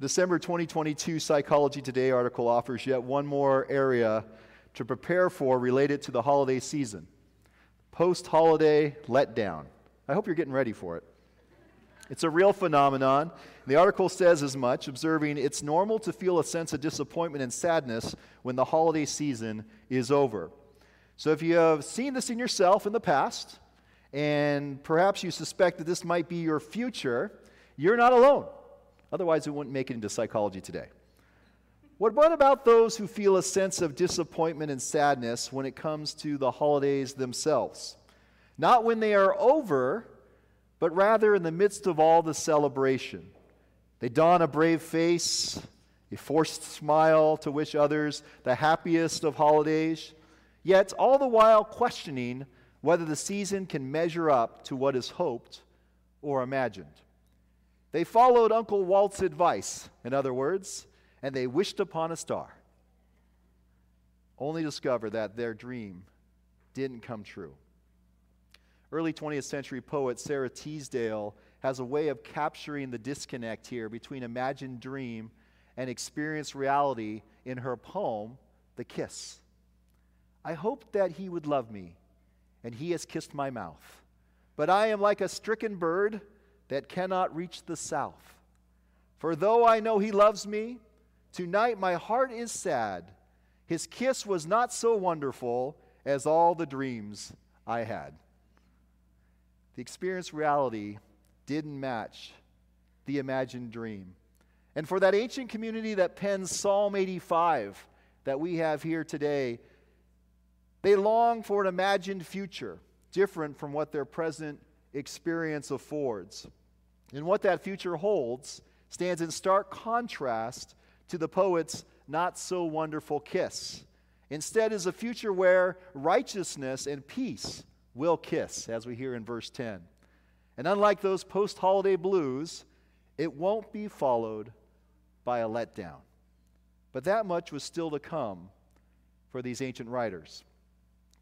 December 2022 Psychology Today article offers yet one more area to prepare for related to the holiday season post holiday letdown. I hope you're getting ready for it. It's a real phenomenon. The article says as much, observing it's normal to feel a sense of disappointment and sadness when the holiday season is over. So if you have seen this in yourself in the past, and perhaps you suspect that this might be your future, you're not alone. Otherwise, we wouldn't make it into psychology today. What, about those who feel a sense of disappointment and sadness when it comes to the holidays themselves? Not when they are over, but rather in the midst of all the celebration. They don a brave face, a forced smile to wish others the happiest of holidays, yet all the while questioning whether the season can measure up to what is hoped or imagined. They followed Uncle Walt's advice, in other words, and they wished upon a star, only to discover that their dream didn't come true. Early 20th century poet Sara Teasdale has a way of capturing the disconnect here between imagined dream and experienced reality in her poem, The Kiss. I hoped that he would love me, and he has kissed my mouth. But I am like a stricken bird that cannot reach the south. For though I know he loves me, tonight my heart is sad. His kiss was not so wonderful as all the dreams I had. The experienced reality didn't match the imagined dream. And for that ancient community that pens Psalm 85 that we have here today, they long for an imagined future different from what their present experience affords. And what that future holds stands in stark contrast to the poet's not so wonderful kiss. Instead, is a future where righteousness and peace will kiss, as we hear in verse 10. And unlike those post holiday blues, it won't be followed by a letdown. But that much was still to come for these ancient writers.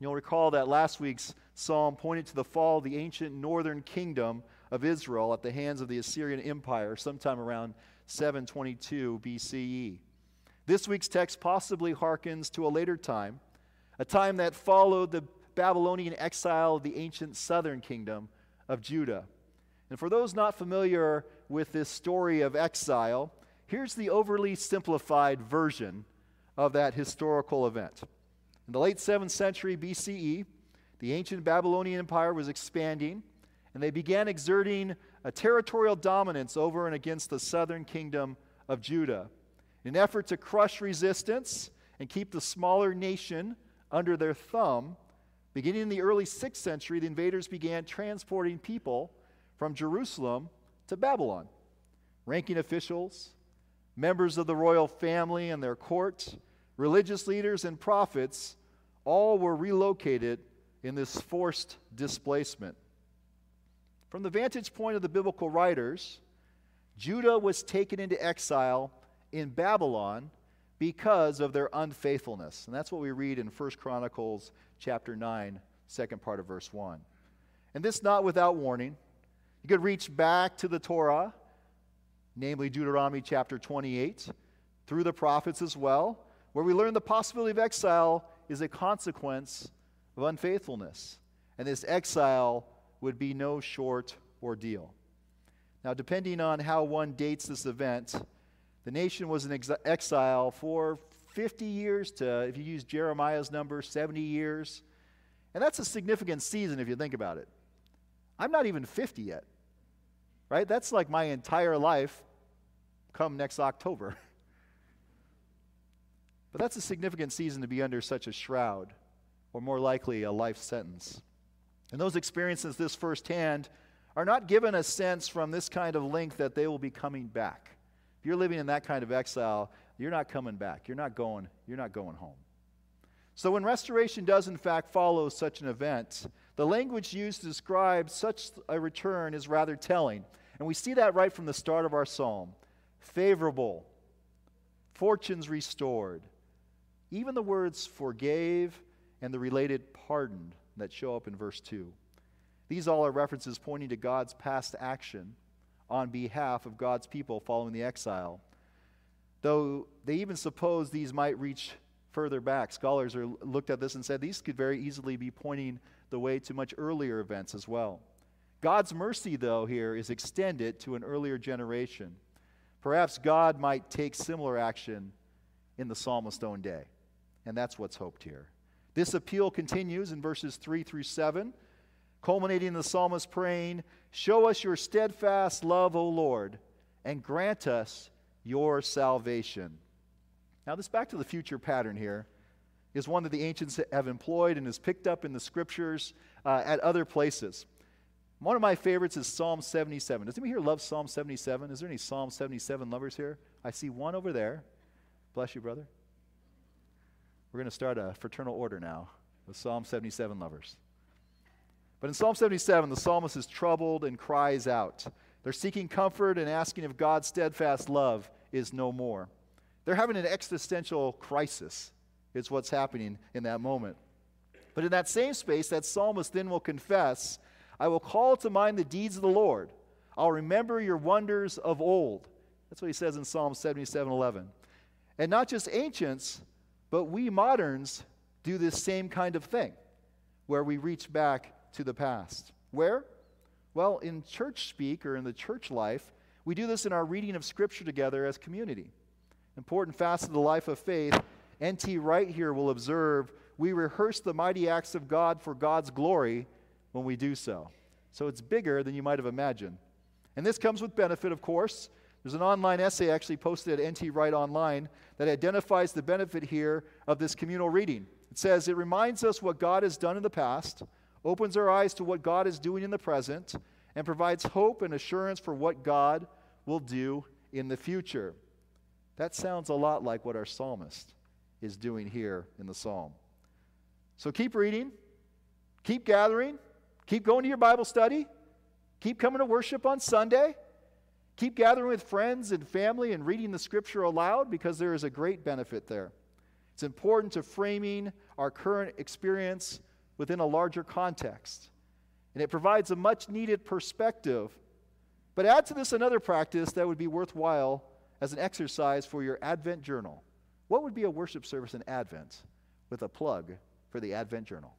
You'll recall that last week's psalm pointed to the fall of the ancient northern kingdom of Israel at the hands of the Assyrian Empire sometime around 722 BCE. This week's text possibly harkens to a later time, a time that followed the Babylonian exile of the ancient southern kingdom of Judah. And for those not familiar with this story of exile, here's the overly simplified version of that historical event. In the late 7th century BCE, the ancient Babylonian Empire was expanding and they began exerting a territorial dominance over and against the southern kingdom of Judah. In an effort to crush resistance and keep the smaller nation under their thumb, beginning in the early 6th century, the invaders began transporting people from Jerusalem to Babylon. Ranking officials, members of the royal family and their court, religious leaders, and prophets all were relocated in this forced displacement. From the vantage point of the biblical writers, Judah was taken into exile in Babylon because of their unfaithfulness. And that's what we read in 1 Chronicles chapter 9, second part of verse 1. And this not without warning. You could reach back to the Torah, namely Deuteronomy chapter 28, through the prophets as well, where we learn the possibility of exile is a consequence of unfaithfulness. And this exile would be no short ordeal. Now, depending on how one dates this event, the nation was in ex- exile for 50 years to, if you use Jeremiah's number, 70 years. And that's a significant season if you think about it. I'm not even 50 yet, right? That's like my entire life come next October. but that's a significant season to be under such a shroud, or more likely, a life sentence. And those experiences this firsthand are not given a sense from this kind of link that they will be coming back. If you're living in that kind of exile, you're not coming back. You're not going, you're not going home. So when restoration does in fact follow such an event, the language used to describe such a return is rather telling. And we see that right from the start of our psalm. Favorable, fortunes restored. Even the words forgave and the related pardoned that show up in verse 2. These all are references pointing to God's past action on behalf of God's people following the exile. though they even suppose these might reach further back. Scholars are looked at this and said these could very easily be pointing the way to much earlier events as well. God's mercy, though, here is extended to an earlier generation. Perhaps God might take similar action in the psalmist's own day. And that's what's hoped here. This appeal continues in verses 3 through 7, culminating in the psalmist praying, Show us your steadfast love, O Lord, and grant us your salvation. Now, this back to the future pattern here is one that the ancients have employed and is picked up in the scriptures uh, at other places. One of my favorites is Psalm 77. Does anybody here love Psalm 77? Is there any Psalm 77 lovers here? I see one over there. Bless you, brother. We're going to start a fraternal order now with Psalm 77 lovers. But in Psalm 77, the psalmist is troubled and cries out. They're seeking comfort and asking if God's steadfast love is no more. They're having an existential crisis, is what's happening in that moment. But in that same space, that psalmist then will confess I will call to mind the deeds of the Lord. I'll remember your wonders of old. That's what he says in Psalm 77 11. And not just ancients, but we moderns do this same kind of thing, where we reach back to the past. Where? Well, in church speak or in the church life, we do this in our reading of Scripture together as community. Important facet of the life of faith, N.T. Wright here will observe we rehearse the mighty acts of God for God's glory when we do so. So it's bigger than you might have imagined. And this comes with benefit, of course. There's an online essay actually posted at NT Wright Online that identifies the benefit here of this communal reading. It says it reminds us what God has done in the past, opens our eyes to what God is doing in the present, and provides hope and assurance for what God will do in the future. That sounds a lot like what our psalmist is doing here in the psalm. So keep reading, keep gathering, Keep going to your Bible study. Keep coming to worship on Sunday. Keep gathering with friends and family and reading the scripture aloud because there is a great benefit there. It's important to framing our current experience within a larger context. And it provides a much needed perspective. But add to this another practice that would be worthwhile as an exercise for your Advent journal. What would be a worship service in Advent with a plug for the Advent journal?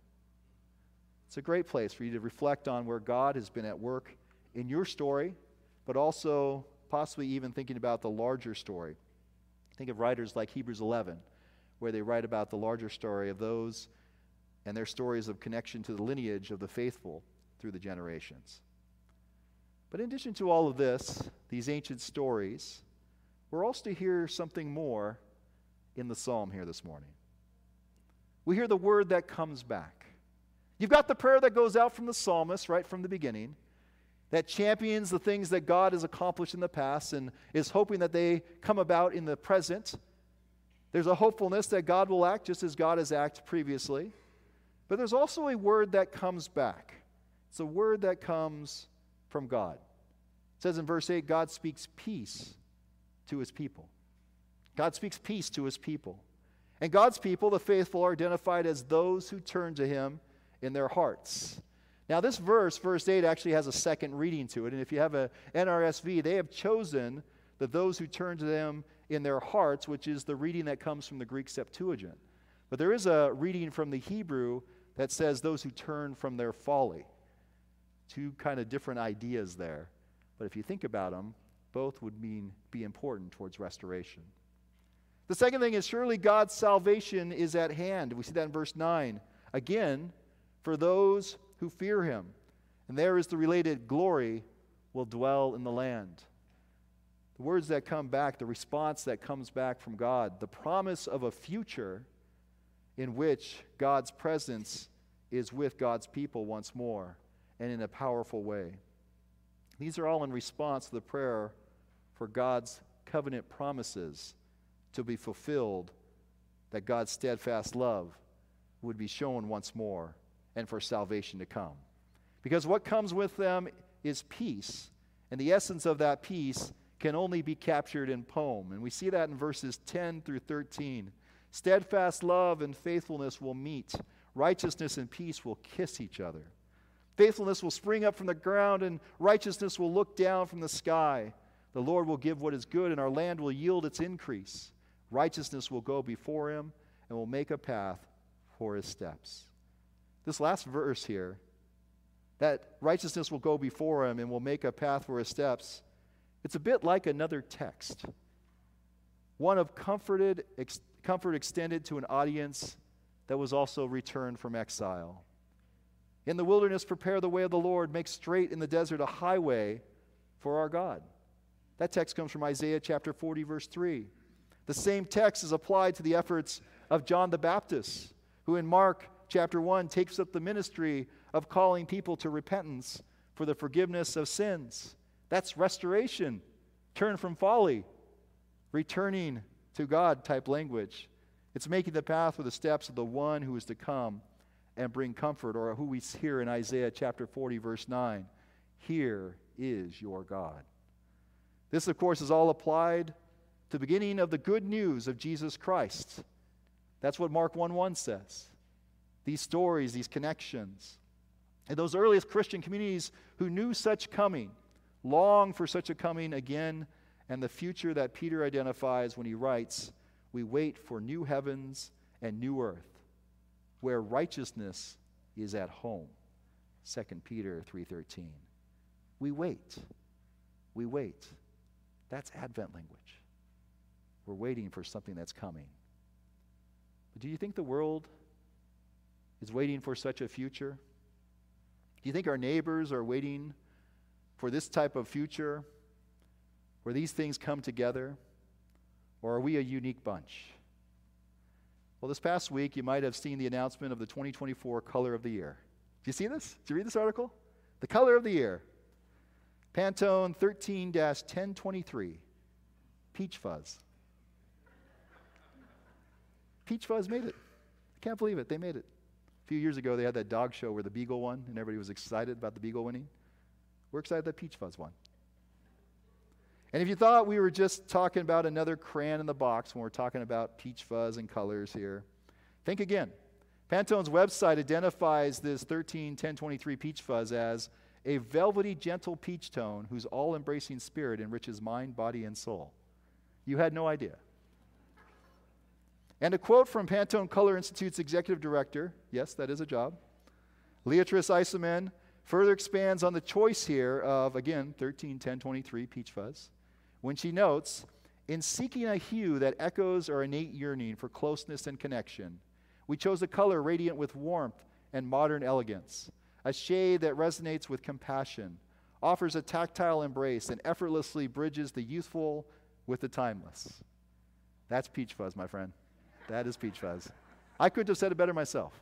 It's a great place for you to reflect on where God has been at work in your story, but also possibly even thinking about the larger story. Think of writers like Hebrews 11, where they write about the larger story of those and their stories of connection to the lineage of the faithful through the generations. But in addition to all of this, these ancient stories, we're also to hear something more in the psalm here this morning. We hear the word that comes back. You've got the prayer that goes out from the psalmist right from the beginning that champions the things that God has accomplished in the past and is hoping that they come about in the present. There's a hopefulness that God will act just as God has acted previously. But there's also a word that comes back. It's a word that comes from God. It says in verse 8 God speaks peace to his people. God speaks peace to his people. And God's people, the faithful, are identified as those who turn to him in their hearts. Now, this verse, verse 8, actually has a second reading to it. And if you have a NRSV, they have chosen that those who turn to them in their hearts, which is the reading that comes from the Greek Septuagint. But there is a reading from the Hebrew that says those who turn from their folly. Two kind of different ideas there. But if you think about them, both would mean be important towards restoration. The second thing is surely God's salvation is at hand. We see that in verse 9. Again, for those who fear him. And there is the related glory will dwell in the land. The words that come back, the response that comes back from God, the promise of a future in which God's presence is with God's people once more and in a powerful way. These are all in response to the prayer for God's covenant promises to be fulfilled, that God's steadfast love would be shown once more and for salvation to come. Because what comes with them is peace, and the essence of that peace can only be captured in poem. And we see that in verses 10 through 13. Steadfast love and faithfulness will meet, righteousness and peace will kiss each other. Faithfulness will spring up from the ground, and righteousness will look down from the sky. The Lord will give what is good, and our land will yield its increase. Righteousness will go before him and will make a path for his steps. This last verse here, that righteousness will go before him and will make a path for his steps, it's a bit like another text. One of comforted, ex- comfort extended to an audience that was also returned from exile. In the wilderness, prepare the way of the Lord, make straight in the desert a highway for our God. That text comes from Isaiah chapter 40, verse 3. The same text is applied to the efforts of John the Baptist, who in Mark chapter 1 takes up the ministry of calling people to repentance for the forgiveness of sins. That's restoration, turn from folly, returning to God type language. It's making the path for the steps of the one who is to come and bring comfort, or who we hear in Isaiah chapter 40, verse 9. Here is your God. This, of course, is all applied to the beginning of the good news of Jesus Christ. That's what Mark 1 1 says. These stories, these connections. And those earliest Christian communities who knew such coming long for such a coming again and the future that Peter identifies when he writes, We wait for new heavens and new earth, where righteousness is at home. 2 Peter 3:13. We wait. We wait. That's Advent language. We're waiting for something that's coming. But do you think the world is waiting for such a future? Do you think our neighbors are waiting for this type of future where these things come together? Or are we a unique bunch? Well, this past week, you might have seen the announcement of the 2024 Color of the Year. Did you see this? Did you read this article? The Color of the Year. Pantone 13 1023, Peach Fuzz. Peach Fuzz made it. I can't believe it. They made it. Few years ago, they had that dog show where the Beagle won, and everybody was excited about the Beagle winning. We're excited that Peach Fuzz won. And if you thought we were just talking about another crayon in the box when we're talking about peach fuzz and colors here, think again. Pantone's website identifies this 131023 peach fuzz as a velvety, gentle peach tone whose all embracing spirit enriches mind, body, and soul. You had no idea. And a quote from Pantone Color Institute's executive director yes, that is a job. Leatrice Eiseman further expands on the choice here of, again, 13, 10, 23, Peach Fuzz, when she notes, in seeking a hue that echoes our innate yearning for closeness and connection, we chose a color radiant with warmth and modern elegance, a shade that resonates with compassion, offers a tactile embrace, and effortlessly bridges the youthful with the timeless. That's Peach Fuzz, my friend. That is Peach Fuzz. I couldn't have said it better myself.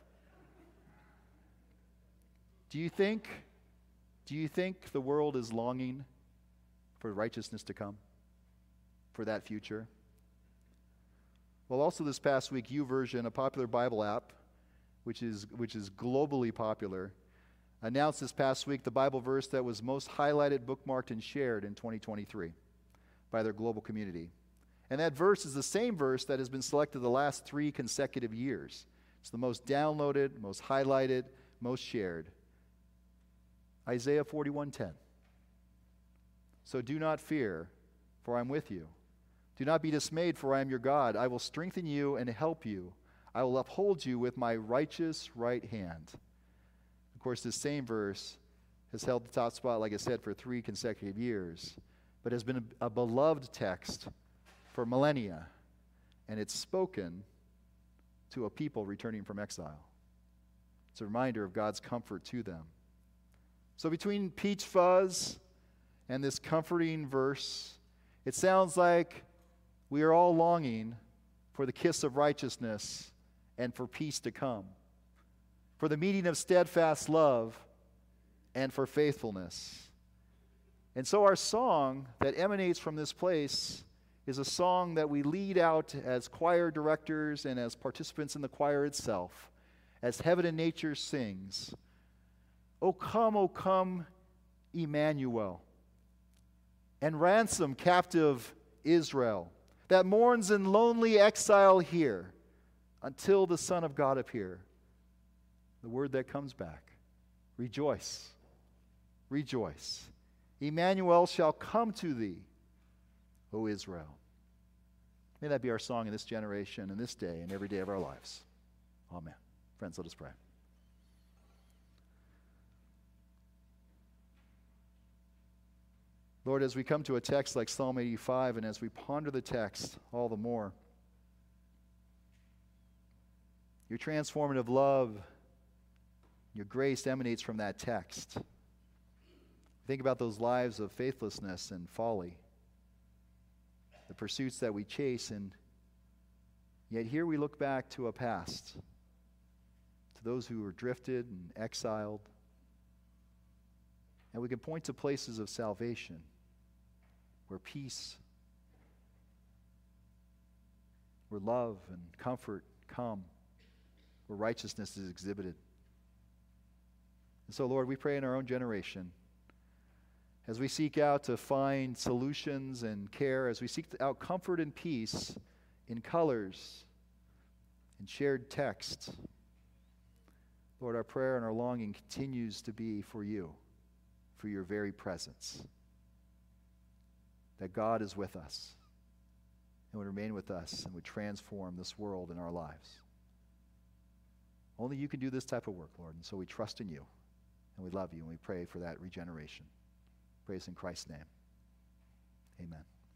Do you think, do you think the world is longing for righteousness to come? For that future? Well, also this past week, YouVersion, a popular Bible app, which is, which is globally popular, announced this past week the Bible verse that was most highlighted, bookmarked, and shared in 2023 by their global community. And that verse is the same verse that has been selected the last three consecutive years. It's the most downloaded, most highlighted, most shared. Isaiah 41:10. So do not fear, for I am with you. Do not be dismayed, for I am your God. I will strengthen you and help you. I will uphold you with my righteous right hand. Of course, this same verse has held the top spot, like I said, for three consecutive years, but has been a, a beloved text for millennia, and it's spoken to a people returning from exile. It's a reminder of God's comfort to them. So, between peach fuzz and this comforting verse, it sounds like we are all longing for the kiss of righteousness and for peace to come, for the meeting of steadfast love and for faithfulness. And so, our song that emanates from this place is a song that we lead out as choir directors and as participants in the choir itself, as heaven and nature sings. O come, O come, Emmanuel, and ransom captive Israel that mourns in lonely exile here until the Son of God appear. The word that comes back rejoice, rejoice. Emmanuel shall come to thee. O Israel. May that be our song in this generation and this day and every day of our lives. Amen. Friends, let us pray. Lord, as we come to a text like Psalm 85 and as we ponder the text all the more, your transformative love, your grace emanates from that text. Think about those lives of faithlessness and folly, the pursuits that we chase, and yet here we look back to a past, to those who were drifted and exiled, and we can point to places of salvation where peace, where love and comfort come, where righteousness is exhibited. And so, Lord, we pray in our own generation as we seek out to find solutions and care, as we seek out comfort and peace in colors, in shared text, Lord, our prayer and our longing continues to be for you, for your very presence. That God is with us and would remain with us and would transform this world and our lives. Only you can do this type of work, Lord, and so we trust in you and we love you and we pray for that regeneration. Praise in Christ's name. Amen.